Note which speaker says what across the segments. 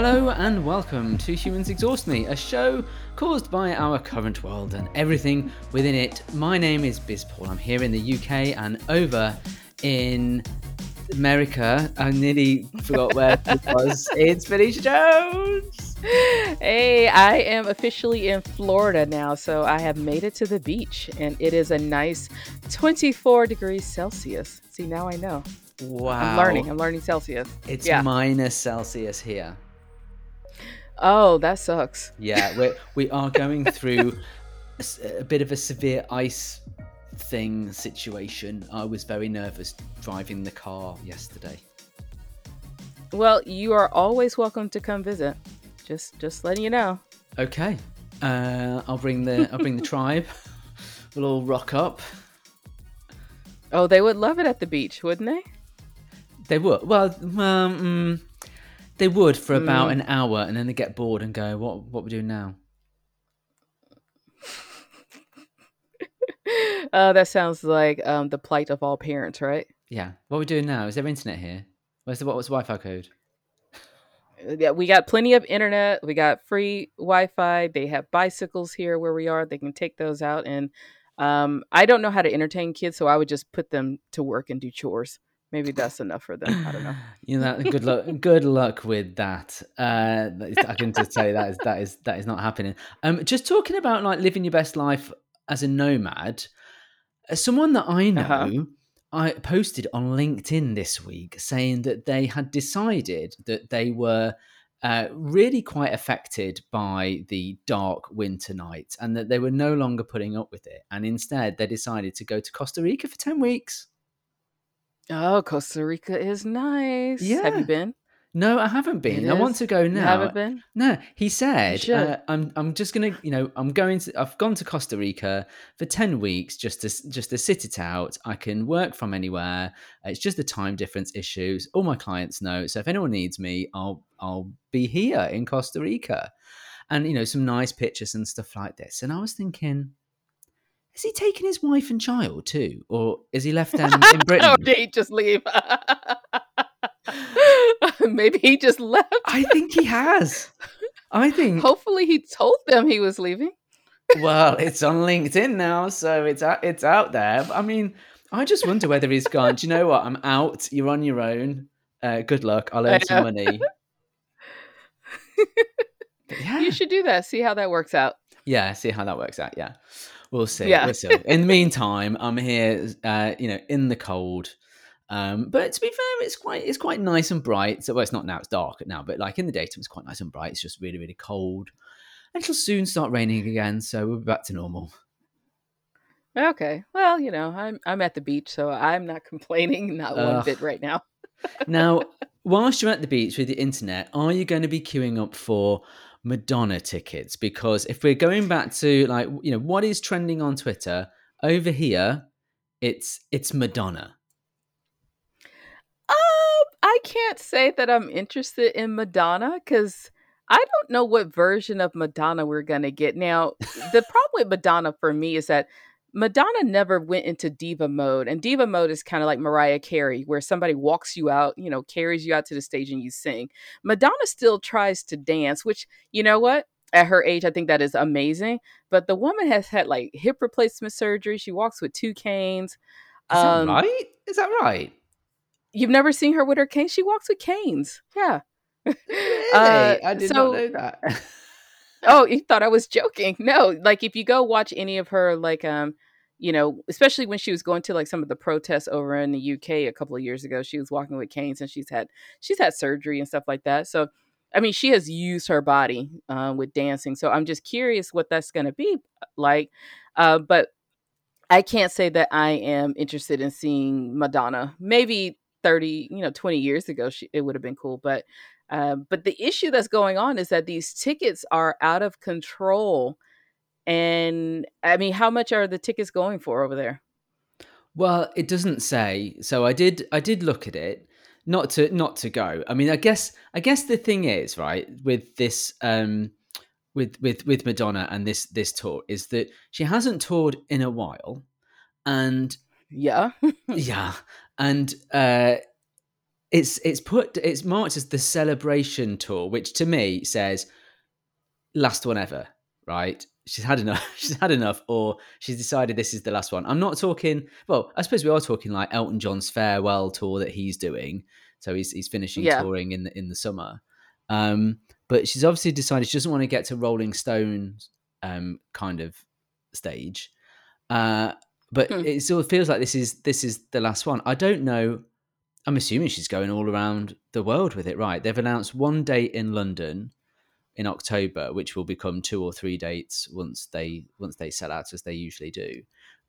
Speaker 1: Hello and welcome to Humans Exhaust Me, a show caused by our current world and everything within it. My name is Biz Paul. I'm here in the UK and over in America. I nearly forgot where it was. It's Felicia Jones.
Speaker 2: Hey, I am officially in Florida now, so I have made it to the beach, and it is a nice 24 degrees Celsius. See, now I know.
Speaker 1: Wow.
Speaker 2: I'm learning. I'm learning Celsius.
Speaker 1: It's
Speaker 2: yeah.
Speaker 1: minus Celsius here.
Speaker 2: Oh, that sucks.
Speaker 1: Yeah, we're, we are going through a bit of a severe ice thing situation. I was very nervous driving the car yesterday.
Speaker 2: Well, you are always welcome to come visit. Just, just letting you know.
Speaker 1: Okay, uh, I'll bring the I'll bring the tribe. We'll all rock up.
Speaker 2: Oh, they would love it at the beach, wouldn't they?
Speaker 1: They would well, um, mm, they would for about
Speaker 2: Mm.
Speaker 1: an hour, and then they get bored and go, "What what we doing now?"
Speaker 2: Uh, that sounds like um, the plight of all parents, right?
Speaker 1: Yeah, what are we doing now? Is there internet here? Where's the what, what's the Wi-Fi code?
Speaker 2: Uh, Yeah, we got plenty of internet. We got free Wi-Fi. They have bicycles here where we are. They can take those out. And um, I don't know how to entertain kids, so I would just put them to work and do chores. Maybe that's enough for them. I don't know.
Speaker 1: You know, good luck. Good luck with that. Uh, I can just tell you that is that is that is not happening. Um, just talking about like living your best life as a nomad. uh, Someone that I know,
Speaker 2: Uh-huh.
Speaker 1: I posted on LinkedIn this week saying that they had decided that they were uh, really quite affected by the dark winter nights, and that they were no longer putting up with it, and instead they decided to go to Costa Rica for ten weeks.
Speaker 2: Oh, Costa Rica is nice.
Speaker 1: Yeah.
Speaker 2: Have you been?
Speaker 1: No, I haven't been.
Speaker 2: It
Speaker 1: I want to go
Speaker 2: You
Speaker 1: now.
Speaker 2: haven't been?
Speaker 1: No, he said, uh, "I'm I'm just gonna, you know, I'm going to. I've gone to Costa Rica for ten weeks just to just to sit it out. I can work from anywhere. It's just the time difference issues. All my clients know. So if anyone needs me, I'll I'll be here in Costa Rica, and you know, some nice pictures and stuff like this. And I was thinking." Is he taking his wife and child too, or is he left them in Britain?
Speaker 2: or did he just leave? Maybe he just left.
Speaker 1: I think he has. I think
Speaker 2: Hopefully, he told them he was leaving.
Speaker 1: well, it's on LinkedIn now, so it's out, it's out there. But, I mean, I just wonder whether he's gone. Do you know what? I'm out. You're on your own. Uh, good luck. I'll earn some money. Yeah,
Speaker 2: You should do that. See how that works out.
Speaker 1: yeah. See how that works out. Yeah, we'll see.
Speaker 2: Yeah.
Speaker 1: We'll see. In the meantime, I'm here. Uh, you know, in the cold. Um, but to be fair, it's quite it's quite nice and bright. So well, it's not now; it's dark now. But like in the daytime, it's quite nice and bright. It's just really really cold. And it'll soon start raining again, so we'll be back to normal.
Speaker 2: Okay. Well, you know, I'm I'm at the beach, so I'm not complaining, not one
Speaker 1: Ugh.
Speaker 2: bit right now.
Speaker 1: Now, whilst you're at the beach with the internet, are you going to be queuing up for Madonna tickets? Because if we're going back to like, you know, what is trending on Twitter over here, it's it's Madonna.
Speaker 2: Um, I can't say that I'm interested in Madonna because I don't know what version of Madonna we're gonna get. Now, the problem with Madonna for me is that Madonna never went into diva mode, and diva mode is kind of like Mariah Carey, where somebody walks you out, you know, carries you out to the stage and you sing. Madonna still tries to dance, which you know what? At her age, I think that is amazing. But the woman has had like hip replacement surgery. She walks with two canes.
Speaker 1: Is
Speaker 2: Um,
Speaker 1: that right? Is that right?
Speaker 2: You've never seen her with her cane? She walks with canes. Yeah.
Speaker 1: Really?
Speaker 2: Uh,
Speaker 1: I did
Speaker 2: so-
Speaker 1: not know that.
Speaker 2: Oh, you thought I was joking. No, like if you go watch any of her, like, um, you know, especially when she was going to like some of the protests over in the UK a couple of years ago, she was walking with canes and she's had she's had surgery and stuff like that. So, I mean, she has used her body uh, with dancing. So I'm just curious what that's going to be like. Uh, but I can't say that I am interested in seeing Madonna. Maybe 30, you know, 20 years ago, she, it would have been cool. But um, but the issue that's going on is that these tickets are out of control. And I mean, how much are the tickets going for over there?
Speaker 1: Well, it doesn't say. So I did I did look at it. Not to not to go. I mean, I guess I guess the thing is, right, with this um with with with Madonna and this this tour is that she hasn't toured in a while. And
Speaker 2: Yeah.
Speaker 1: yeah, and uh it's it's put it's marked as the celebration tour, which to me says last one ever, right? She's had enough. She's had enough, or she's decided this is the last one. I'm not talking. Well, I suppose we are talking like Elton John's farewell tour that he's doing. So he's he's finishing
Speaker 2: Yeah.
Speaker 1: touring in the in the summer. Um, but she's obviously decided she doesn't want to get to Rolling Stones um, kind of stage. Uh, but
Speaker 2: Hmm.
Speaker 1: it still feels like this is this is the last one. I don't know. I'm assuming she's going all around the world with it, right? They've announced one date in London in October, which will become two or three dates once they once they sell out, as they usually do.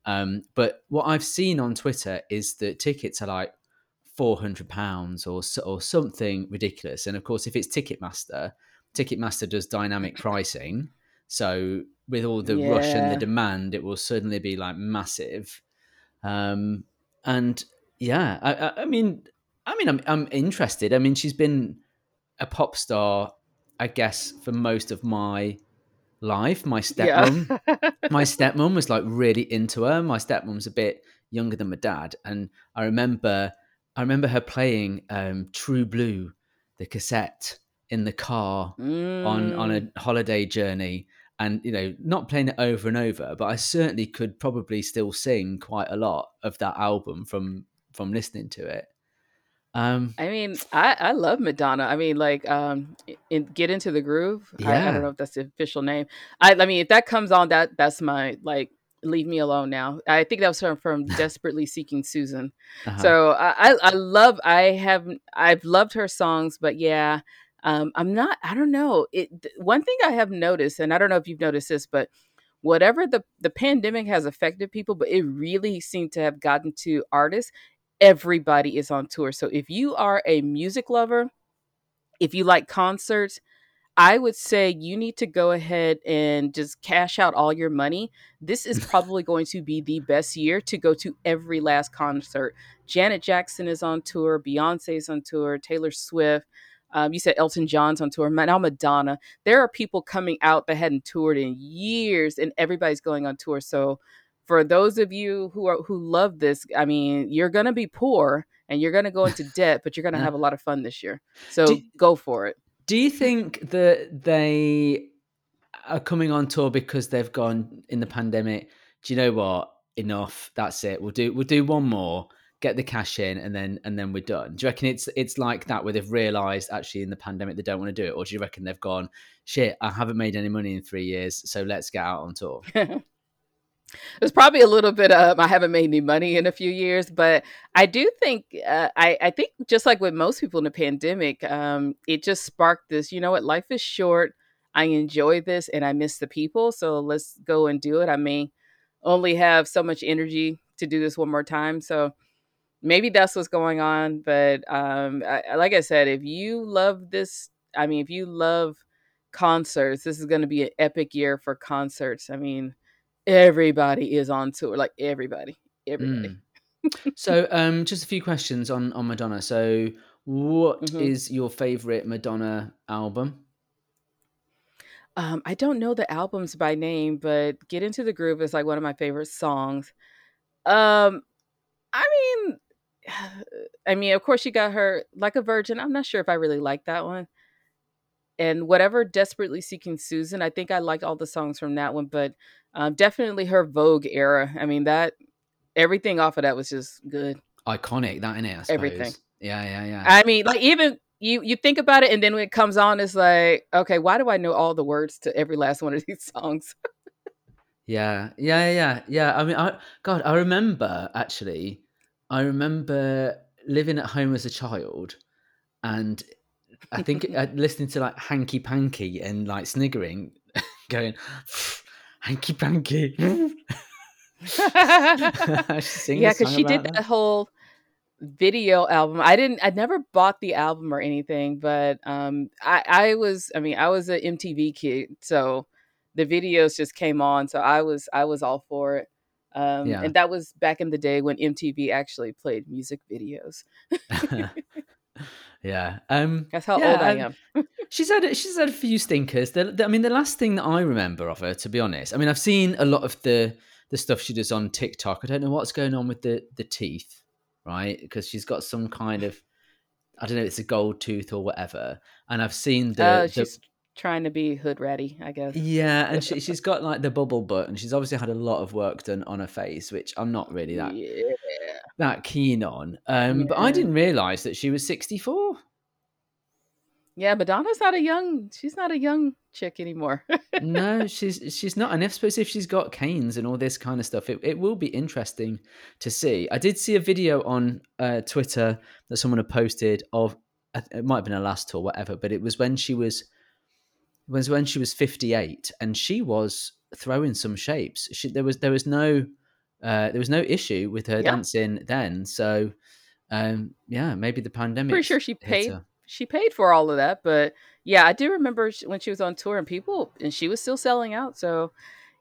Speaker 1: Um, but what I've seen on Twitter is that tickets are like four hundred pounds or or something ridiculous. And of course, if it's Ticketmaster, Ticketmaster does dynamic pricing, so with all the rush and the demand, it will suddenly be like massive. Um, and yeah, I, I, I mean, I mean, I'm I'm interested. I mean, she's been a pop star, I guess, for most of my life. My
Speaker 2: Yeah.
Speaker 1: stepmom, my stepmom was like really into her. My stepmom's a bit younger than my dad, and I remember, I remember her playing um, True Blue, the cassette in the car on on
Speaker 2: Mm.
Speaker 1: a holiday journey and you know not playing it over and over but i certainly could probably still sing quite a lot of that album from from listening to it um
Speaker 2: I mean, I I love Madonna. I mean, like, um, in Get Into the Groove. I, I don't know if that's the official name. I I mean, if that comes on, that that's my like. Leave me alone now. I think that was from from Desperately Seeking Susan.
Speaker 1: uh-huh.
Speaker 2: So I I I love. I have I've loved her songs, but yeah, um, I'm not. I don't know. It one thing I have noticed, and I don't know if you've noticed this, but whatever the the pandemic has affected people, but it really seemed to have gotten to artists. Everybody is on tour. So if you are a music lover, if you like concerts, I would say you need to go ahead and just cash out all your money. This is probably going to be the best year to go to every last concert. Janet Jackson is on tour, Beyonce's on tour, Taylor Swift. Um, you said Elton John's on tour. Now Madonna. There are people coming out that hadn't toured in years, and everybody's going on tour. So, for those of you who are who love this, I mean, you're gonna be poor and you're gonna go into debt, but you're gonna have a lot of fun this year. So
Speaker 1: Do-
Speaker 2: go for it.
Speaker 1: do you think that they are coming on tour because they've gone in the pandemic? Do you know what? Enough. That's it. We'll do we'll do one more get the cash in and then and then we're done. Do you reckon it's it's like that where they've realized actually in the pandemic they don't want to do it? Or do you reckon they've gone shit i haven't made any money in three years so let's get out on tour
Speaker 2: There's probably a little bit of I haven't made any money in a few years, but I do think uh, I I think just like with most people in the pandemic, um, it just sparked this. You know what? Life is short. I enjoy this, and I miss the people. So let's go and do it. I may only have so much energy to do this one more time. So maybe that's what's going on. But um, I, like I said, if you love this, I mean, if you love concerts, this is going to be an epic year for concerts. I mean, everybody is on tour, like everybody, everybody.
Speaker 1: Mm. so um just a few questions on on madonna so what is
Speaker 2: Mhm.
Speaker 1: your favorite madonna album
Speaker 2: Um, I don't know the albums by name, but "Get Into the Groove" is like one of my favorite songs. Um, I mean, I mean, of course, she got her "Like a Virgin." I'm not sure if I really like that one. And whatever "Desperately Seeking Susan," I think I liked all the songs from that one, but um, definitely her Vogue era. I mean, that everything off of that was just good.
Speaker 1: iconic that in it i suppose
Speaker 2: Everything.
Speaker 1: yeah yeah yeah
Speaker 2: I mean, like even you you think about it, and then when it comes on, it's like, okay, why do I know all the words to every last one of these songs?
Speaker 1: Yeah, yeah, yeah, yeah. I mean, I God, I remember actually. I remember living at home as a child, and I think uh, listening to like Hanky Panky and like sniggering, going Hanky Panky. I should sing
Speaker 2: yeah, because she did that whole video album. I didn't. I never bought the album or anything, but um, I I was. I mean, I was an MTV kid, so the videos just came on, so I was I was all for it. Um,
Speaker 1: Yeah.
Speaker 2: and that was back in the day when MTV actually played music videos.
Speaker 1: yeah. Um.
Speaker 2: That's how
Speaker 1: Yeah,
Speaker 2: old I
Speaker 1: um,
Speaker 2: am.
Speaker 1: She's had she's had a few stinkers. The, the- I mean, the last thing that I remember of her, to be honest, I mean, I've seen a lot of the the stuff she does on TikTok. I don't know what's going on with the the teeth, right? Because she's got some kind of I don't know, it's a gold tooth or whatever. And I've seen the,
Speaker 2: Uh,
Speaker 1: the
Speaker 2: she's trying to be hood ready, I guess.
Speaker 1: yeah, and she, she's got like the bubble butt, and she's obviously had a lot of work done on her face, which I'm not really that
Speaker 2: Yeah.
Speaker 1: that keen on. Um, but I didn't realize that she was 64.
Speaker 2: Yeah, Madonna's not a young. She's not a young chick anymore.
Speaker 1: no, she's she's not. And I suppose if she's got canes and all this kind of stuff, it, it will be interesting to see. I did see a video on uh, Twitter that someone had posted of uh, it might have been her last tour, whatever, but it was when she was was when she was 58 and she was throwing some shapes. She, there was there was no uh, there was no issue with her
Speaker 2: Yeah.
Speaker 1: dancing then. So um, yeah, maybe the pandemic.
Speaker 2: Pretty sure she paid.
Speaker 1: her.
Speaker 2: She paid for all of that, but yeah, I do remember when she was on tour and people, and she was still selling out. So,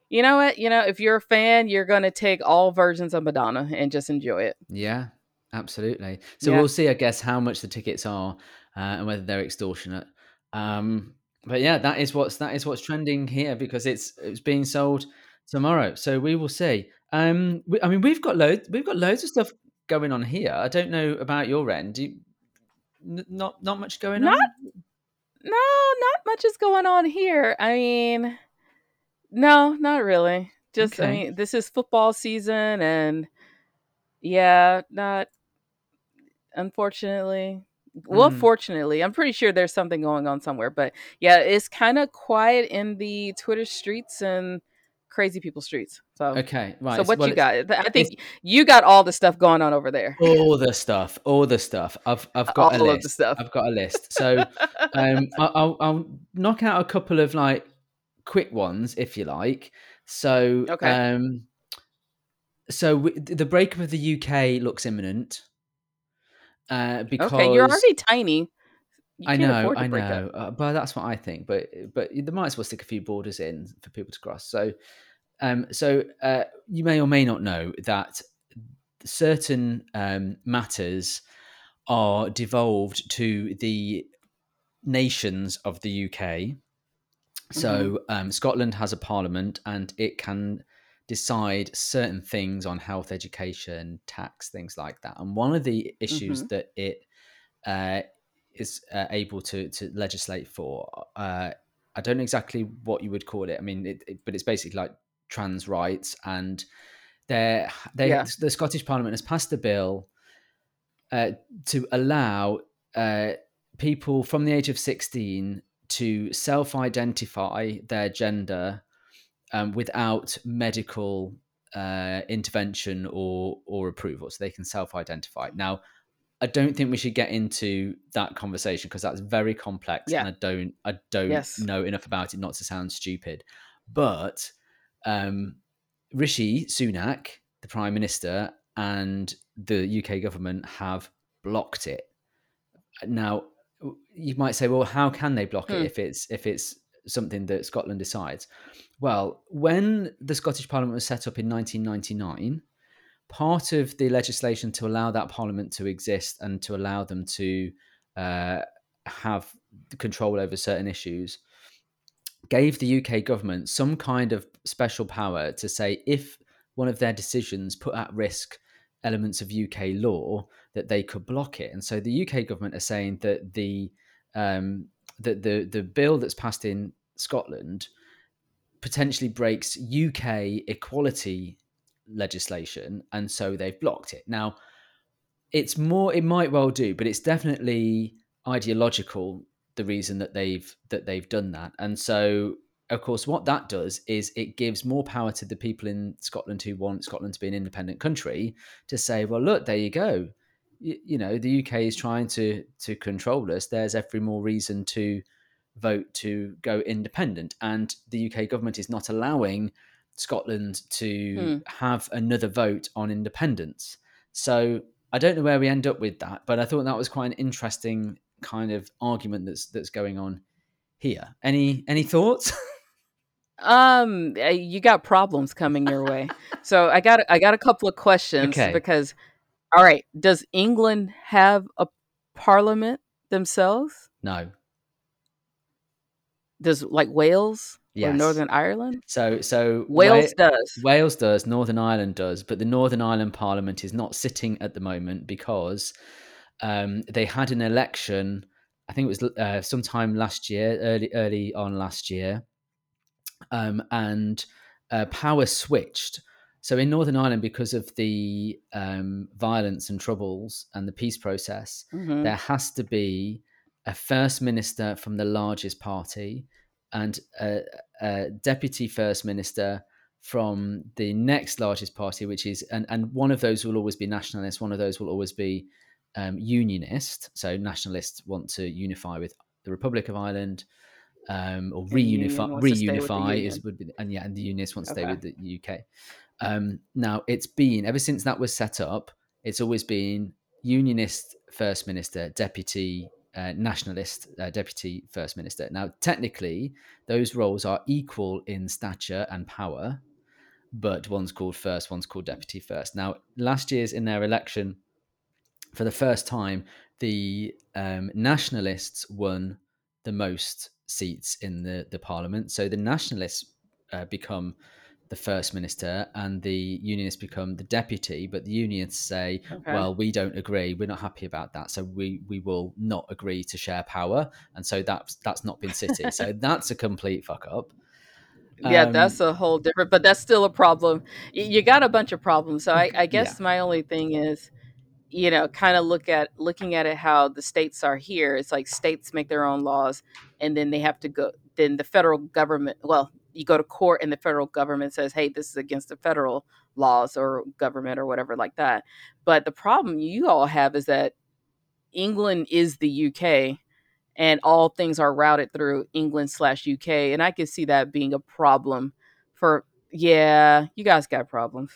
Speaker 2: you know what? You know, if you're a fan, you're gonna take all versions of Madonna and just enjoy it.
Speaker 1: Yeah, absolutely. So
Speaker 2: Yeah.
Speaker 1: we'll see, I guess, how much the tickets are uh, and whether they're extortionate. Um, but yeah, that is what's that is what's trending here because it's it's being sold tomorrow. So we will see. Um, we, I mean, we've got loads we've got loads of stuff going on here. I don't know about your end. Do you, n- not not much going
Speaker 2: Not-
Speaker 1: on.
Speaker 2: No, not much is going on here. I mean, no, not really. Just, I mean, this is football season, and yeah, not unfortunately. Well,
Speaker 1: Mhm.
Speaker 2: fortunately, I'm pretty sure there's something going on somewhere, but yeah, it's kind of quiet in the Twitter streets and crazy people streets. So,
Speaker 1: Okay, right.
Speaker 2: so what
Speaker 1: well,
Speaker 2: you got? I think you got all the stuff going on over there.
Speaker 1: all the stuff, all the stuff. I've I've got a list.
Speaker 2: of the stuff.
Speaker 1: I've got a list. So um, I'll, I'll knock out a couple of like quick ones if you like. So
Speaker 2: Okay.
Speaker 1: um, so w- the breakup of the UK looks imminent. Uh, because
Speaker 2: okay, you're already tiny. You
Speaker 1: I know, I know, uh, but that's what I think. But but they might as well stick a few borders in for people to cross. So, um, so uh, you may or may not know that certain um, matters are devolved to the nations of the UK. So um, Scotland has a parliament, and it can decide certain things on health, education, tax, things like that. And one of the issues that it uh, is uh, able to to legislate for. Uh, I don't know exactly what you would call it. I mean, it, it- but it's basically like trans rights, and they they
Speaker 2: Yeah.
Speaker 1: the Scottish Parliament has passed a bill uh, to allow uh, people from the age of sixteen to self-identify their gender um, without medical uh, intervention or or approval, so they can self-identify. Now, I don't think we should get into that conversation because that's very complex,
Speaker 2: Yeah.
Speaker 1: and I don't I don't
Speaker 2: Yes.
Speaker 1: know enough about it not to sound stupid. But um, Rishi Sunak, the Prime Minister, and the UK government have blocked it. Now, you might say, well, how can they block
Speaker 2: Hmm.
Speaker 1: it if it's if it's something that Scotland decides? Well, when the Scottish Parliament was set up in 1999, part of the legislation to allow that Parliament to exist and to allow them to uh, have control over certain issues gave the UK government some kind of special power to say if one of their decisions put at risk elements of UK law that they could block it. And so the UK government are saying that the um, that the the bill that's passed in Scotland potentially breaks UK equality legislation, and so they've blocked it. Now, it's more it might well do, but it's definitely ideological the reason that they've that they've done that. And so of course what that does is it gives more power to the people in Scotland who want Scotland to be an independent country to say, well look, there you go. You, you know, the UK is trying to to control us. There's every more reason to vote to go independent and the UK government is not allowing Scotland to
Speaker 2: Hmm.
Speaker 1: have another vote on independence. So I don't know where we end up with that, but I thought that was quite an interesting kind of argument that's that's going on here. Any any thoughts?
Speaker 2: Um, you got problems coming your way. so I got I got a couple of questions
Speaker 1: Okay.
Speaker 2: because, all right, does England have a parliament themselves?
Speaker 1: no.
Speaker 2: Does like Wales or Northern Ireland?
Speaker 1: So so
Speaker 2: Wales
Speaker 1: Wa-
Speaker 2: does.
Speaker 1: Wales does, Northern Ireland does, but the Northern Ireland Parliament is not sitting at the moment because um, they had an election. I think it was uh, sometime last year, early early on last year, um, and uh, power switched. So in Northern Ireland, because of the um, violence and troubles and the peace process,
Speaker 2: Mhm.
Speaker 1: there has to be a first minister from the largest party and a, a deputy first minister from the next largest party, which is and and one of those will always be nationalist. One of those will always be um, unionist. So nationalists want to unify with the Republic of Ireland um, or
Speaker 2: And the union
Speaker 1: reunify.
Speaker 2: wants to stay with the
Speaker 1: Reunify is would be, and yeah, and the unionists want to stay with the UK. Um, now it's been ever since that was set up. It's always been unionist first minister, deputy uh, nationalist uh, deputy first minister. Now technically, those roles are equal in stature and power, but one's called first, one's called deputy first. Now last year's in their election, for the first time, the um, nationalists won the most seats in the, the parliament. So the nationalists uh, become the first minister and the unionists become the deputy. But the unionists say,
Speaker 2: Okay.
Speaker 1: well, we don't agree. We're not happy about that. So we, we will not agree to share power. And so that's, that's not been city. so that's a complete fuck up.
Speaker 2: yeah,
Speaker 1: Um,
Speaker 2: that's a whole different, but that's still a problem. You got a bunch of problems. So I, I guess
Speaker 1: Yeah.
Speaker 2: my only thing is, you know, kind of look at looking at it how the states are here. It's like states make their own laws, and then they have to go. Then the federal government, well, you go to court, and the federal government says, "Hey, this is against the federal laws or government or whatever like that." But the problem you all have is that England is the UK, and all things are routed through England slash UK, and I could see that being a problem for. Yeah, you guys got problems.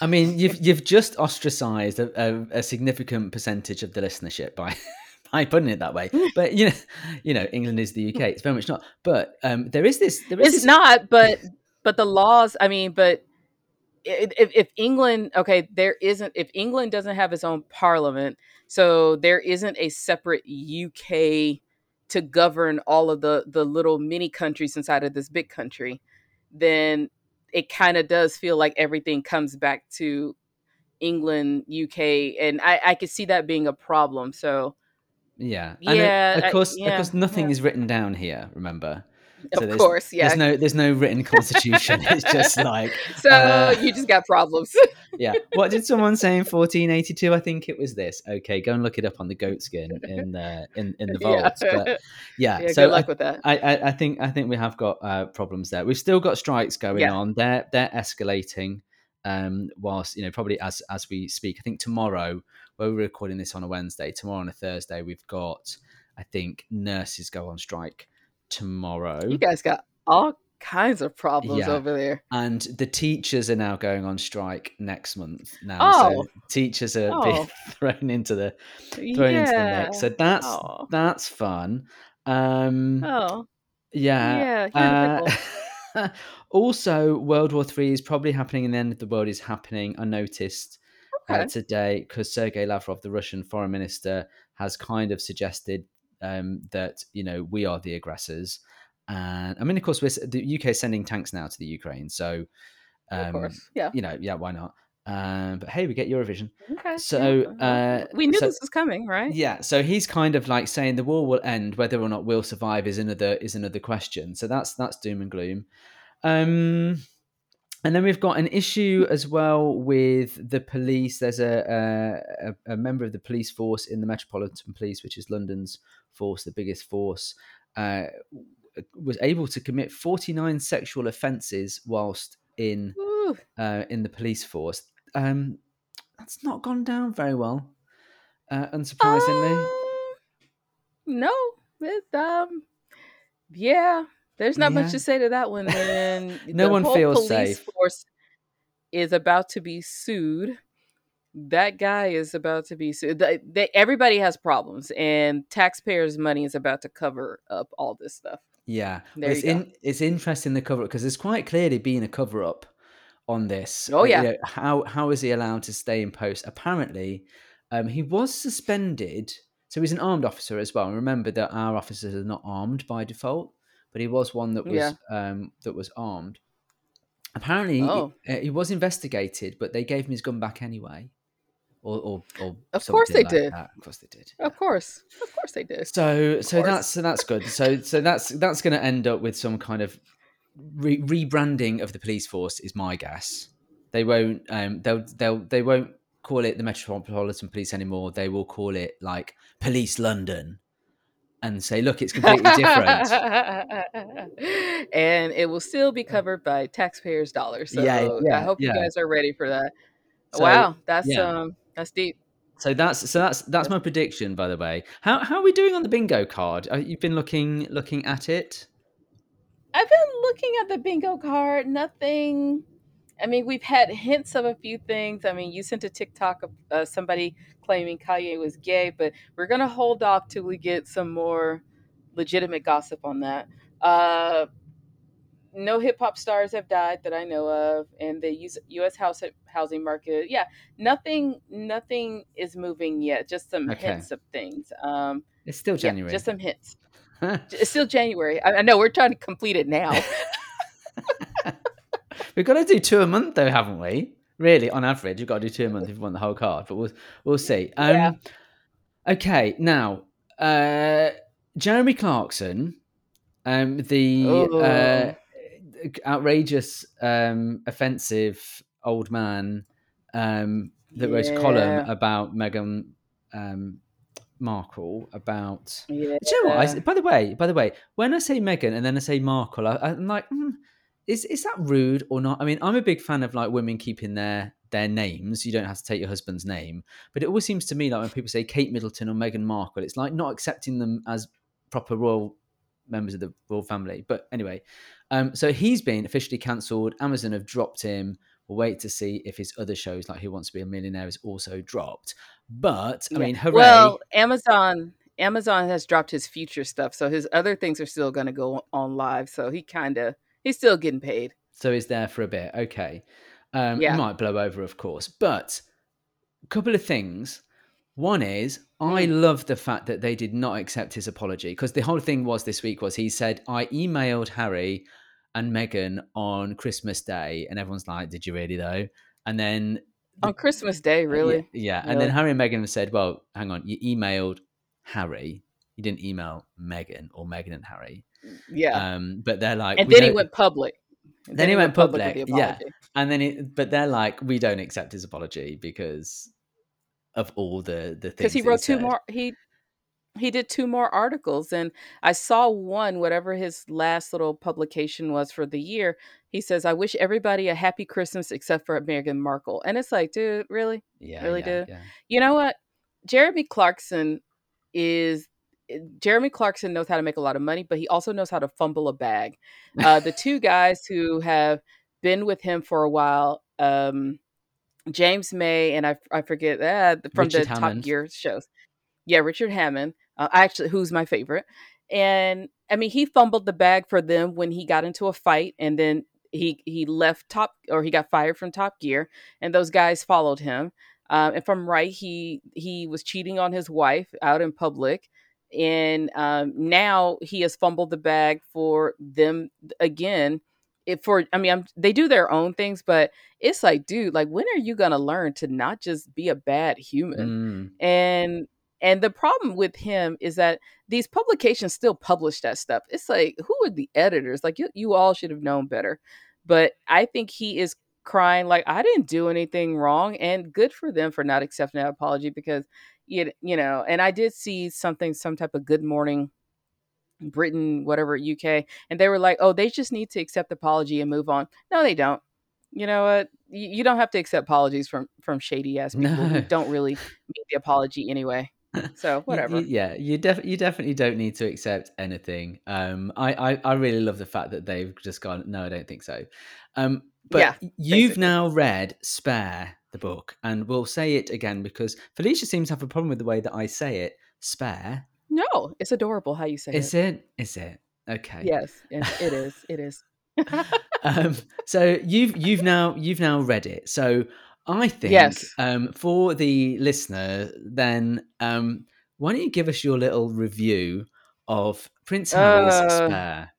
Speaker 1: I mean, you've you've just ostracized a, a, a significant percentage of the listenership by by putting it that way. But you know, you know, England is the UK. It's very much not. But um, there is this. There is
Speaker 2: It's
Speaker 1: this,
Speaker 2: not, but but the laws. I mean, but if, if England, okay, there isn't. If England doesn't have its own parliament, so there isn't a separate UK to govern all of the the little mini countries inside of this big country, then it kind of does feel like everything comes back to England, UK, and I I could see that being a problem. So
Speaker 1: Yeah. And
Speaker 2: Yeah,
Speaker 1: uh,
Speaker 2: I-
Speaker 1: of course,
Speaker 2: yeah,
Speaker 1: of course, nothing
Speaker 2: yeah.
Speaker 1: is written down here. Remember. So
Speaker 2: of course, yeah.
Speaker 1: There's no there's no written constitution. it's just like
Speaker 2: so
Speaker 1: uh,
Speaker 2: you just got problems.
Speaker 1: yeah. What did someone say in 1482? I think it was this. Okay, go and look it up on the goat skin in the in in the vaults. But yeah,
Speaker 2: yeah,
Speaker 1: so
Speaker 2: good luck
Speaker 1: I,
Speaker 2: with that.
Speaker 1: I, I, I think I think we have got uh, problems there. We've still got strikes going
Speaker 2: Yeah.
Speaker 1: on. They're they're escalating. Um, whilst you know probably as as we speak, I think tomorrow where we're recording this on a Wednesday, tomorrow on a Thursday, we've got I think nurses go on strike tomorrow,
Speaker 2: You guys got all kinds of problems
Speaker 1: Yeah.
Speaker 2: over there.
Speaker 1: and the teachers are now going on strike next month. Now, so
Speaker 2: Oh.
Speaker 1: teachers are
Speaker 2: Oh.
Speaker 1: being thrown into the thrown into the mix. So that's
Speaker 2: Oh.
Speaker 1: that's fun. Um,
Speaker 2: Oh.
Speaker 1: Yeah.
Speaker 2: Yeah, you're in a
Speaker 1: uh, also, World War Three is probably happening, and the end of the world is happening. I noticed uh, today because Sergei Lavrov, the Russian foreign minister, has kind of suggested um, that you know we are the aggressors, and I mean, of course, we're, the UK is sending tanks now to the Ukraine, so um,
Speaker 2: of course. Yeah.
Speaker 1: you know, yeah, why not? Um, but hey, we get Eurovision.
Speaker 2: Okay.
Speaker 1: So, uh,
Speaker 2: we knew
Speaker 1: so-
Speaker 2: this was coming, right?
Speaker 1: Yeah, so he's kind of like saying the war will end, whether or not we'll survive is another is another question. So that's that's doom and gloom. Um, and then we've got an issue as well with the police. There's a, a a member of the police force in the Metropolitan Police, which is London's force, the biggest force, uh, was able to commit 49 sexual offences whilst in uh, in the police force. Um, that's not gone down very well, uh, unsurprisingly.
Speaker 2: Um, no. It, um. Yeah. There's not
Speaker 1: Yeah.
Speaker 2: much to say to that one. And
Speaker 1: No
Speaker 2: the
Speaker 1: one
Speaker 2: whole
Speaker 1: feels
Speaker 2: police
Speaker 1: safe.
Speaker 2: Force is about to be sued. That guy is about to be sued. They, they, everybody has problems, and taxpayers' money is about to cover up all this stuff.
Speaker 1: Yeah, it's in, it's interesting the cover up because it's quite clearly been a cover up on this.
Speaker 2: Oh,
Speaker 1: Uh, you
Speaker 2: yeah.
Speaker 1: know, how how is he allowed to stay in post? Apparently, um, he was suspended. So he's an armed officer as well. And remember that our officers are not armed by default, but he was one that was
Speaker 2: Yeah.
Speaker 1: um, that was armed. Apparently,
Speaker 2: Oh.
Speaker 1: he, uh, he was investigated, but they gave him his gun back anyway. or or, or
Speaker 2: of course they
Speaker 1: like
Speaker 2: did.
Speaker 1: That. Of course they did.
Speaker 2: Of course, of course they did.
Speaker 1: So so that's so that's good. So so that's that's going to end up with some kind of re- rebranding of the police force. Is my guess. They won't. Um. They'll they'll they won't call it the Metropolitan Police anymore. They will call it like Police London and say, look, it's completely different.
Speaker 2: and it will still be covered by taxpayers' dollars. So yeah, yeah, I hope yeah. you guys are ready for that. So, wow, that's yeah. um that's deep.
Speaker 1: So that's so that's that's my prediction, by the way. How how are we doing on the bingo card? You've been looking looking at it.
Speaker 2: I've been looking at the bingo card. Nothing. I mean, we've had hints of a few things. I mean, you sent a TikTok of uh, somebody claiming Kanye was gay, but we're gonna hold off till we get some more legitimate gossip on that. Uh, no hip hop stars have died that I know of, and the U.S. house housing market, yeah, nothing, nothing is moving yet. Just some okay. hints of things. Um,
Speaker 1: it's still January.
Speaker 2: Yeah, just some hints. it's still January. I, I, know we're trying to complete it now.
Speaker 1: we've got to do two a month, though, haven't we? Really, on average, you've got to do two a month if you want the whole card. But we'll we'll see. Um, yeah. Okay, now uh, Jeremy Clarkson, um, the uh, outrageous, um, offensive old man um, that yeah. wrote a column about Meghan um, Markle about. Yeah. Do you know what? I, by the way, by the way, when I say Meghan and then I say Markle, I, am like, mm, is is that rude or not? I mean, I'm a big fan of like women keeping their their names. You don't have to take your husband's name, but it always seems to me like when people say Kate Middleton or Meghan Markle, it's like not accepting them as proper royal members of the royal family. But anyway, um, so he's been officially cancelled. Amazon have dropped him. We'll wait to see if his other shows, like Who Wants to Be a Millionaire, is also dropped. But I yeah. mean, hooray!
Speaker 2: Well, Amazon Amazon has dropped his future stuff, so his other things are still going to go on live. So he kind of he's still getting paid.
Speaker 1: So he's there for a bit. Okay. Um, yeah. He might blow over, of course, but a couple of things. One is I mm. love the fact that they did not accept his apology because the whole thing was this week was he said I emailed Harry and Meghan on Christmas Day, and everyone's like, "Did you really though?" And then
Speaker 2: on Christmas Day, really?
Speaker 1: Yeah, yeah. Really? and then Harry and Meghan said, "Well, hang on, you emailed Harry, you didn't email Meghan or Meghan and Harry."
Speaker 2: Yeah.
Speaker 1: Um, but they're like,
Speaker 2: and then he went public.
Speaker 1: Then, then, he went, went public, public yeah. And then it, but they're like, we don't accept his apology because of all the the things.
Speaker 2: Because he wrote he two more. He he did two more articles, and I saw one. Whatever his last little publication was for the year, he says, "I wish everybody a happy Christmas except for Meghan Markle." And it's like, dude, really,
Speaker 1: yeah,
Speaker 2: really,
Speaker 1: yeah,
Speaker 2: dude.
Speaker 1: Yeah.
Speaker 2: You know what? Jeremy Clarkson is eh, Jeremy Clarkson knows how to make a lot of money, but he also knows how to fumble a bag. Uh, the two guys who have been with him for a while, um, James May and I, I forget uh, from Richard the Hammond. Top Gear shows. Yeah, Richard Hammond. Uh, actually, who's my favorite? And I mean, he fumbled the bag for them when he got into a fight, and then he he left Top or he got fired from Top Gear, and those guys followed him. Um, if I'm right, he he was cheating on his wife out in public, and um, now he has fumbled the bag for them again. It for I mean, I'm, they do their own things, but it's like, dude, like when are you gonna learn to not just be a bad human? Mm. And and the problem with him is that these publications still publish that stuff. It's like, who are the editors? Like you, you all should have known better. But I think he is crying like I didn't do anything wrong, and good for them for not accepting that apology because you you know. And I did see something, some type of Good Morning Britain, whatever UK, and they were like, oh, they just need to accept the apology and move on. No, they don't. You know what? You, you don't have to accept apologies from from shady ass people who don't really mean the apology anyway. So whatever.
Speaker 1: you, yeah, you def- you definitely don't need to accept anything. Um, I, I I really love the fact that they've just gone. No, I don't think so. Um, but yeah, you've basically. now read Spare the book, and we'll say it again because Felicia seems to have a problem with the way that I say it. Spare.
Speaker 2: No, it's adorable how you say
Speaker 1: is
Speaker 2: it.
Speaker 1: Is it? Is it? Okay.
Speaker 2: Yes, it is. It is.
Speaker 1: um, so you've you've now you've now read it. So I think
Speaker 2: yes.
Speaker 1: um, for the listener, then um, why don't you give us your little review of Prince Harry's uh, Spare?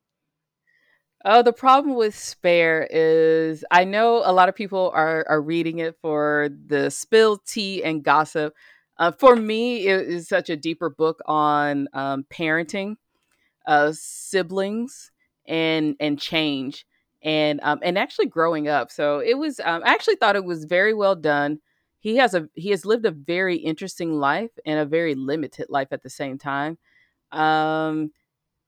Speaker 2: Oh, the problem with Spare is I know a lot of people are are reading it for the spill tea and gossip. Uh, for me, it is such a deeper book on um, parenting, uh, siblings, and and change, and um, and actually growing up. So it was. Um, I actually thought it was very well done. He has a he has lived a very interesting life and a very limited life at the same time. Um,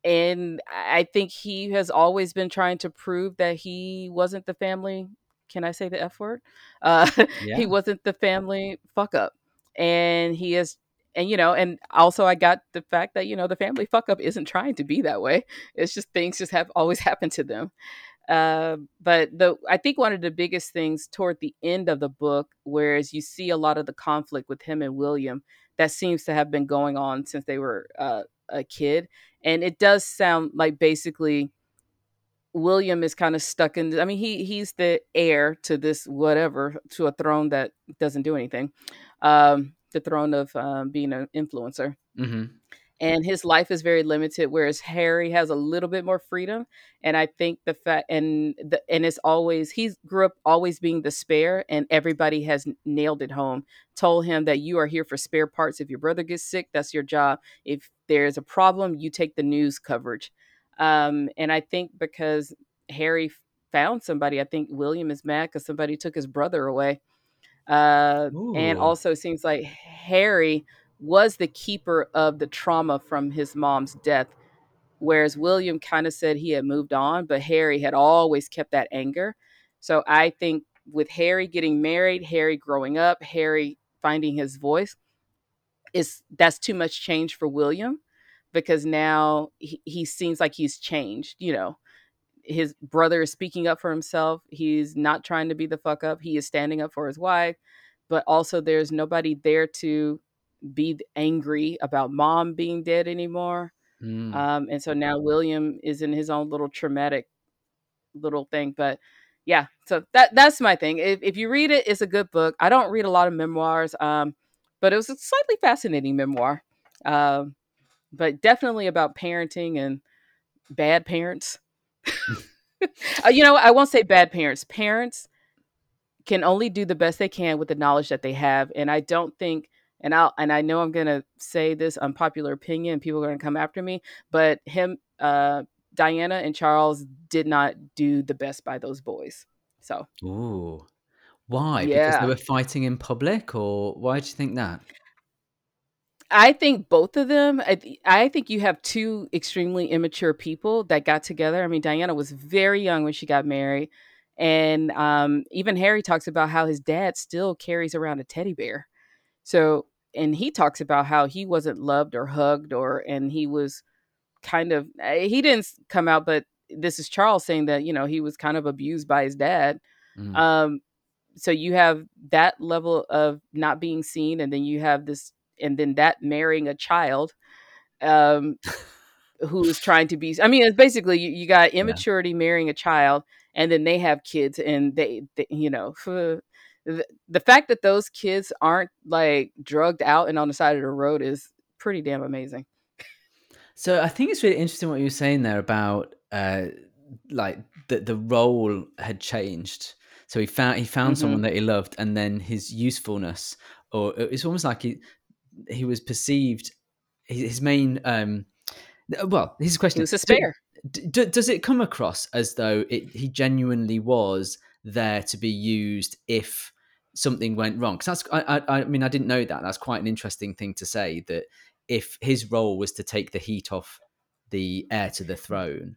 Speaker 2: and I think he has always been trying to prove that he wasn't the family. Can I say the F word? Uh, he wasn't the family fuck up. And he is, and you know, and also I got the fact that, you know, the family fuck up isn't trying to be that way. It's just things just have always happened to them. Uh, but the I think one of the biggest things toward the end of the book, whereas you see a lot of the conflict with him and William, that seems to have been going on since they were uh, a kid, and it does sound like basically William is kind of stuck in. I mean, he he's the heir to this whatever to a throne that doesn't do anything, um, the throne of um, being an influencer
Speaker 1: hmm
Speaker 2: and his life is very limited whereas harry has a little bit more freedom and i think the fact and the and it's always he grew up always being the spare and everybody has nailed it home told him that you are here for spare parts if your brother gets sick that's your job if there's a problem you take the news coverage um, and i think because harry found somebody i think william is mad because somebody took his brother away uh, and also, it seems like Harry was the keeper of the trauma from his mom's death, whereas William kind of said he had moved on, but Harry had always kept that anger. So I think with Harry getting married, Harry growing up, Harry finding his voice, is that's too much change for William because now he, he seems like he's changed, you know. His brother is speaking up for himself. He's not trying to be the fuck up. He is standing up for his wife but also there's nobody there to be angry about mom being dead anymore.
Speaker 1: Mm.
Speaker 2: Um, and so now William is in his own little traumatic little thing. But yeah, so that that's my thing. If, if you read it, it's a good book. I don't read a lot of memoirs, um, but it was a slightly fascinating memoir. Um, but definitely about parenting and bad parents. uh, you know, I won't say bad parents. Parents can only do the best they can with the knowledge that they have. And I don't think, and I and I know I'm gonna say this unpopular opinion, people are gonna come after me, but him, uh, Diana and Charles did not do the best by those boys. So
Speaker 1: Ooh. Why? Because they were fighting in public, or why do you think that?
Speaker 2: I think both of them. I, th- I think you have two extremely immature people that got together. I mean, Diana was very young when she got married, and um, even Harry talks about how his dad still carries around a teddy bear. So, and he talks about how he wasn't loved or hugged, or and he was kind of eh, he didn't come out, but this is Charles saying that you know he was kind of abused by his dad.
Speaker 1: Mm.
Speaker 2: Um, so you have that level of not being seen, and then you have this, and then that marrying a child um, who is trying to be. I mean, it's basically you, you got
Speaker 1: Yeah.
Speaker 2: immaturity marrying a child, and then they have kids, and they, they you know. the, the fact that those kids aren't like drugged out and on the side of the road is pretty damn amazing.
Speaker 1: So I think it's really interesting what you were saying there about uh, like that the role had changed. So he found he found
Speaker 2: hmm
Speaker 1: someone that he loved, and then his usefulness, or it's almost like he he was perceived. His main um, well, here's a question:
Speaker 2: a
Speaker 1: do,
Speaker 2: spare.
Speaker 1: does it come across as though it, he genuinely was there to be used if something went wrong? Because that's I, I I mean I didn't know that. That's quite an interesting thing to say that if his role was to take the heat off the heir to the throne.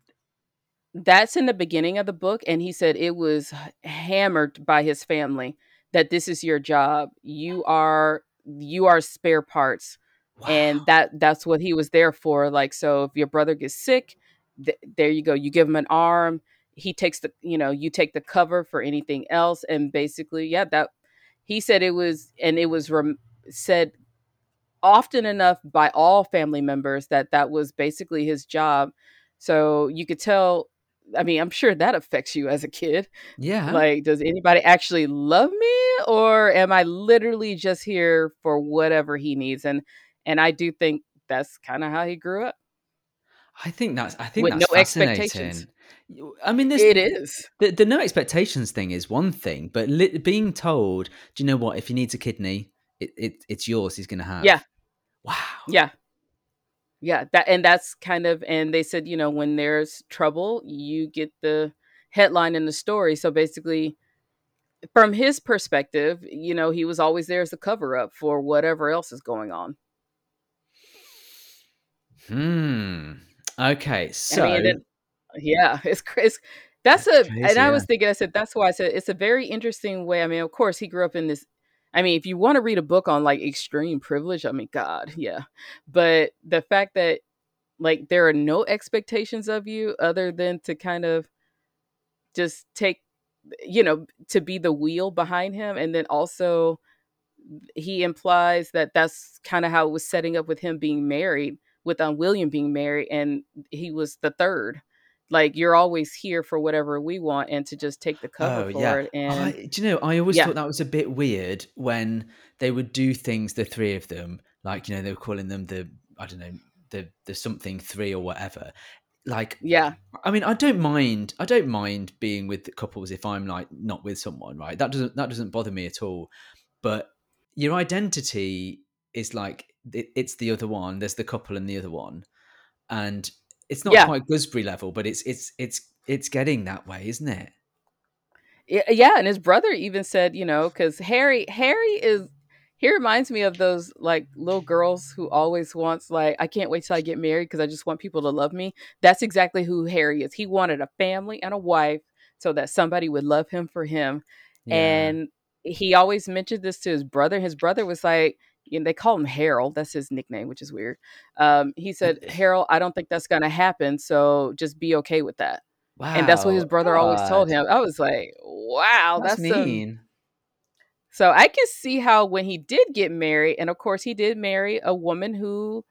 Speaker 2: That's in the beginning of the book, and he said it was hammered by his family that this is your job. You are you are spare parts, and that that's what he was there for. Like, so if your brother gets sick, th- there you go. You give him an arm. He takes the you know you take the cover for anything else, and basically, yeah, that he said it was, and it was rem- said often enough by all family members that that was basically his job. So you could tell. I mean, I'm sure that affects you as a kid.
Speaker 1: Yeah.
Speaker 2: Like, does anybody actually love me, or am I literally just here for whatever he needs? And and I do think that's kind of how he grew up.
Speaker 1: I think that's I think
Speaker 2: with
Speaker 1: that's
Speaker 2: no expectations.
Speaker 1: fascinating. You- I mean, this
Speaker 2: It is.
Speaker 1: the, the no expectations thing is one thing, but li- being told, do you know what? If he needs a kidney, it, it it's yours. He's going to have.
Speaker 2: Yeah.
Speaker 1: Wow.
Speaker 2: Yeah. Yeah, that and that's kind of and they said, you know, when there's trouble, you get the headline in the story. So basically from his perspective, you know, he was always there as a cover up for whatever else is going on.
Speaker 1: Hmm. Okay. So.
Speaker 2: I mean, it, yeah, it's crazy. That's a,
Speaker 1: That's
Speaker 2: and
Speaker 1: crazy,
Speaker 2: I was
Speaker 1: yeah.
Speaker 2: thinking, I said, that's why I said it's a very interesting way. I mean, of course, he grew up in this. I mean, if you want to read a book on like extreme privilege, I mean, God, yeah. But the fact that like there are no expectations of you other than to kind of just take, you know, to be the wheel behind him. And then also, he implies that that's kind of how it was setting up with him being married, with um, William being married, and he was the third. Like you're always here for whatever we want, and to just take the cover
Speaker 1: Oh
Speaker 2: for
Speaker 1: yeah.
Speaker 2: it. And
Speaker 1: I, do you know? I always
Speaker 2: Yeah.
Speaker 1: thought that was a bit weird when they would do things. The three of them, like you know, they were calling them the I don't know the the something three or whatever. Like
Speaker 2: yeah,
Speaker 1: I mean, I don't mind. I don't mind being with the couples if I'm like not with someone, right? That doesn't that doesn't bother me at all. But your identity is like it, it's the other one. There's the couple and the other one, and it's not
Speaker 2: Yeah.
Speaker 1: quite Gooseberry level, but it's it's it's it's getting that way, isn't it?
Speaker 2: Yeah. And his brother even said, you know, because Harry, Harry is. He reminds me of those like little girls who always wants like I can't wait till I get married because I just want people to love me. That's exactly who Harry is. He wanted a family and a wife so that somebody would love him for him.
Speaker 1: Yeah.
Speaker 2: And he always mentioned this to his brother. His brother was like, you know, they call him Harold. That's his nickname, which is weird. Um, he said, Harold, I don't think that's going to happen. So just be okay with that.
Speaker 1: wow,
Speaker 2: And that's what his brother always told him. I was like, wow,
Speaker 1: That's,
Speaker 2: that's, some-
Speaker 1: mean.
Speaker 2: so I can see how when he did get married, and of course he did marry a woman who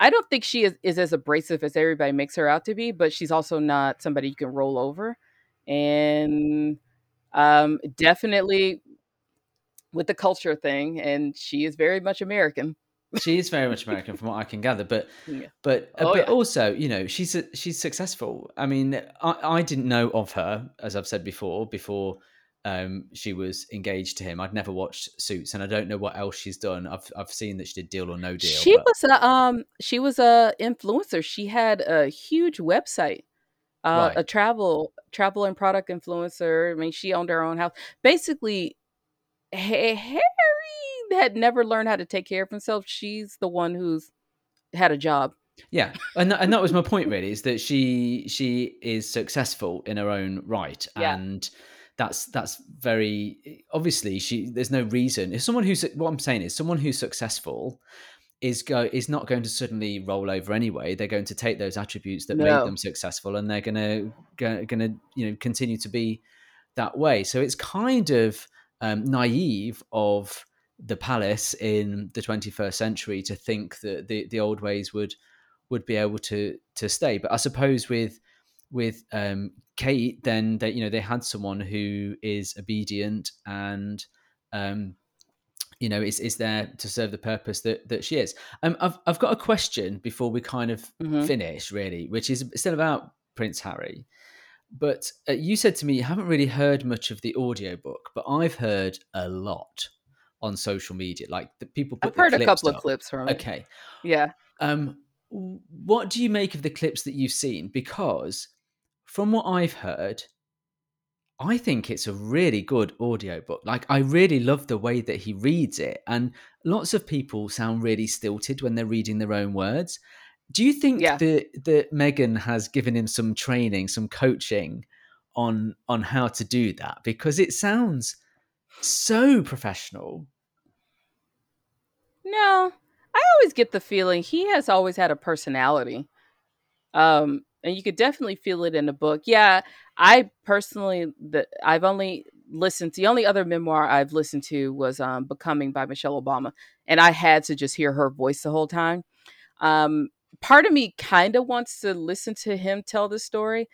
Speaker 2: I don't think she is, is as abrasive as everybody makes her out to be, but she's also not somebody you can roll over. And um, definitely with the culture thing, and she is very much American.
Speaker 1: She is very much American, from what I can gather. But
Speaker 2: Yeah.
Speaker 1: but uh,
Speaker 2: Oh,
Speaker 1: but
Speaker 2: yeah.
Speaker 1: also, you know, she's she's successful. I mean, I, I didn't know of her, as I've said before, before um, she was engaged to him. I'd never watched Suits, and I don't know what else she's done. I've I've seen that she did Deal or No Deal.
Speaker 2: She
Speaker 1: but-
Speaker 2: was a um she was a influencer. She had a huge website. Uh,
Speaker 1: Right.
Speaker 2: a travel travel and product influencer. I mean, she owned her own house. Basically, Harry had never learned how to take care of himself. She's the one who's had a job.
Speaker 1: Yeah, and that, and that was my point really is that she she is successful in her own right,
Speaker 2: Yeah.
Speaker 1: and that's that's very obviously she. There's no reason if someone who's what I'm saying is someone who's successful is go is not going to suddenly roll over anyway. They're going to take those attributes that made them successful, and they're gonna go, gonna you know continue to be that way. So it's kind of um, naive of the palace in the 21st century to think that the, the old ways would would be able to to stay. But I suppose with with um, Kate, then they you know they had someone who is obedient and um, you know is is there to serve the purpose that that she is. Um, I've I've got a question before we kind of
Speaker 2: Mhm.
Speaker 1: finish really, which is still about Prince Harry. But uh, you said to me you haven't really heard much of the audiobook, but I've heard a lot on social media. Like the people put
Speaker 2: I've heard a couple of clips from it.
Speaker 1: Okay.
Speaker 2: Yeah.
Speaker 1: Um, what do you make of the clips that you've seen? Because from what I've heard, I think it's a really good audiobook. Like I really love the way that he reads it. And lots of people sound really stilted when they're reading their own words. Do you think
Speaker 2: Yeah.
Speaker 1: that that Meghan has given him some training, some coaching on on how to do that? Because it sounds so professional.
Speaker 2: No, I always get the feeling he has always had a personality. Um, and you could definitely feel it in the book. Yeah, I personally, the I've only listened. The only other memoir I've listened to was um, "Becoming" by Michelle Obama, and I had to just hear her voice the whole time. Um, part of me kind of wants to listen to him tell the story,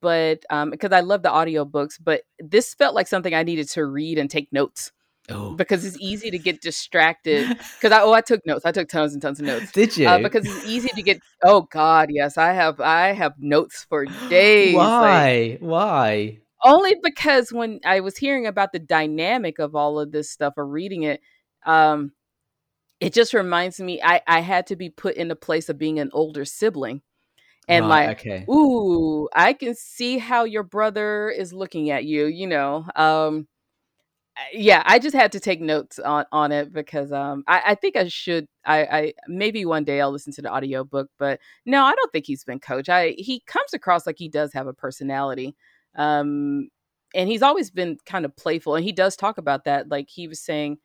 Speaker 2: but um, because I love the audiobooks, but this felt like something I needed to read and take notes.
Speaker 1: Oh,
Speaker 2: because it's easy to get distracted. Because I oh I took notes. I took tons and tons of notes.
Speaker 1: did you?
Speaker 2: Uh, because it's easy to get. Oh God, yes, I have. I have notes for days. Like,
Speaker 1: Why? Why?
Speaker 2: only because when I was hearing about the dynamic of all of this stuff or reading it, um, it just reminds me. I I had to be put in the place of being an older sibling, and
Speaker 1: Right.
Speaker 2: like,
Speaker 1: Okay.
Speaker 2: ooh, I can see how your brother is looking at you. You know, um, yeah, I just had to take notes on on it because um I, I think I should I, I maybe one day I'll listen to the audiobook, but no, I don't think he's been coached. I he comes across like he does have a personality. Um and he's always been kind of playful and he does talk about that. Like he was saying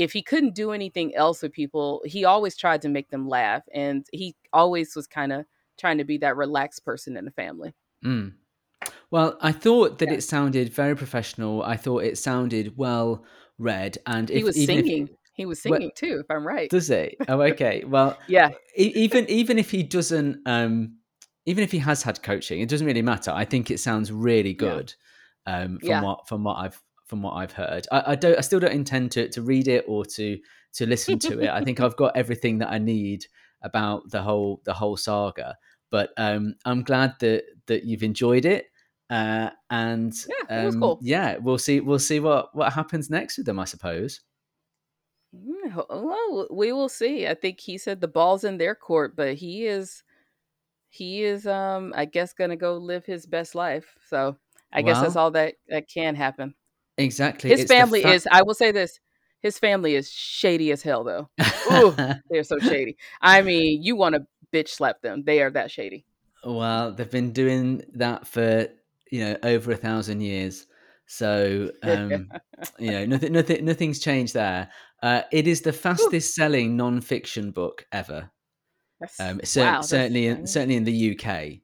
Speaker 2: if he couldn't do anything else with people, he always tried to make them laugh and he always was kind of trying to be that relaxed person in the family.
Speaker 1: Mm. Well, I thought that
Speaker 2: Yeah.
Speaker 1: it sounded very professional. I thought it sounded well read, and
Speaker 2: He was
Speaker 1: even if
Speaker 2: singing. he was
Speaker 1: well,
Speaker 2: singing too, if I'm right.
Speaker 1: does it? Oh, okay. Well,
Speaker 2: Yeah.
Speaker 1: even even if he doesn't, um, even if he has had coaching, it doesn't really matter. I think it sounds really
Speaker 2: Yeah.
Speaker 1: good um, from
Speaker 2: Yeah.
Speaker 1: what from what I've from what I've heard. I, I don't. I still don't intend to to read it or to to listen to it. I think I've got everything that I need about the whole the whole saga. But um, I'm glad that that you've enjoyed it. Uh, and
Speaker 2: Yeah, it was
Speaker 1: um,
Speaker 2: cool.
Speaker 1: yeah, we'll see. We'll see what what happens next with them. I suppose.
Speaker 2: Mm, Well, we will see. I think he said the ball's in their court, but he is he is um I guess going to go live his best life. So, I guess that's all that that can happen.
Speaker 1: Exactly.
Speaker 2: His
Speaker 1: It's
Speaker 2: family
Speaker 1: fact.
Speaker 2: is I will say this. His family is shady as hell though. Ooh, they're so shady. I mean, you want to bitch slap them. They are that shady.
Speaker 1: Well, they've been doing that for you know over a thousand years, so um, you know nothing, nothing, nothing's changed there. Uh, it is the fastest selling non-fiction book ever. Um, cer-
Speaker 2: wow,
Speaker 1: certainly, in, certainly in the UK,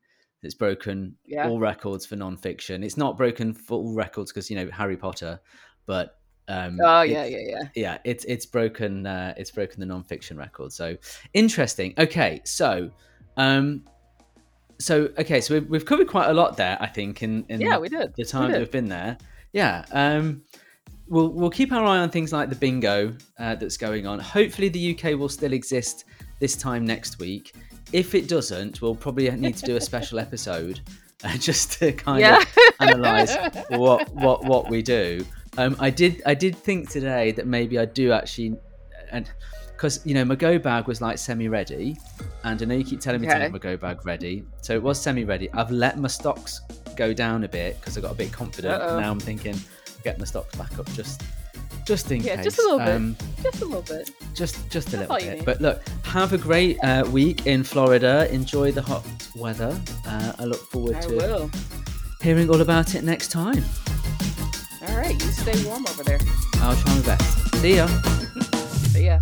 Speaker 1: it's broken
Speaker 2: yeah.
Speaker 1: all records for non-fiction. It's not broken full records because you know Harry Potter, but um,
Speaker 2: Oh, yeah, yeah, yeah.
Speaker 1: yeah, it's it's broken uh, it's broken the non-fiction record. So interesting. Okay, so um, so okay, so we've, we've covered quite a lot there, I think, in in Yeah,
Speaker 2: we did.
Speaker 1: the time that
Speaker 2: did.
Speaker 1: we've been there. Yeah. Um, we'll we'll keep our eye on things like the bingo uh, that's going on. Hopefully, the UK will still exist this time next week. If it doesn't, we'll probably need to do a special episode uh, just to kind
Speaker 2: Yeah.
Speaker 1: of analyze what what what we do. Um, I did I did think today that maybe I do actually, and because you know my go bag was like semi ready, and I know you keep telling me to
Speaker 2: Okay.
Speaker 1: have my go bag ready, so it was semi ready. I've let my stocks go down a bit because I got a bit confident. Now I'm thinking get my stocks back up just just in
Speaker 2: Yeah,
Speaker 1: case.
Speaker 2: just a little bit.
Speaker 1: Um,
Speaker 2: Just a little bit.
Speaker 1: just just a
Speaker 2: That's
Speaker 1: little bit. But look, have a great uh, week in Florida. Enjoy the hot weather. Uh, I look forward
Speaker 2: I
Speaker 1: to
Speaker 2: will.
Speaker 1: hearing all about it next time.
Speaker 2: All right, you stay warm over there.
Speaker 1: I'll try my best. See ya.
Speaker 2: See ya.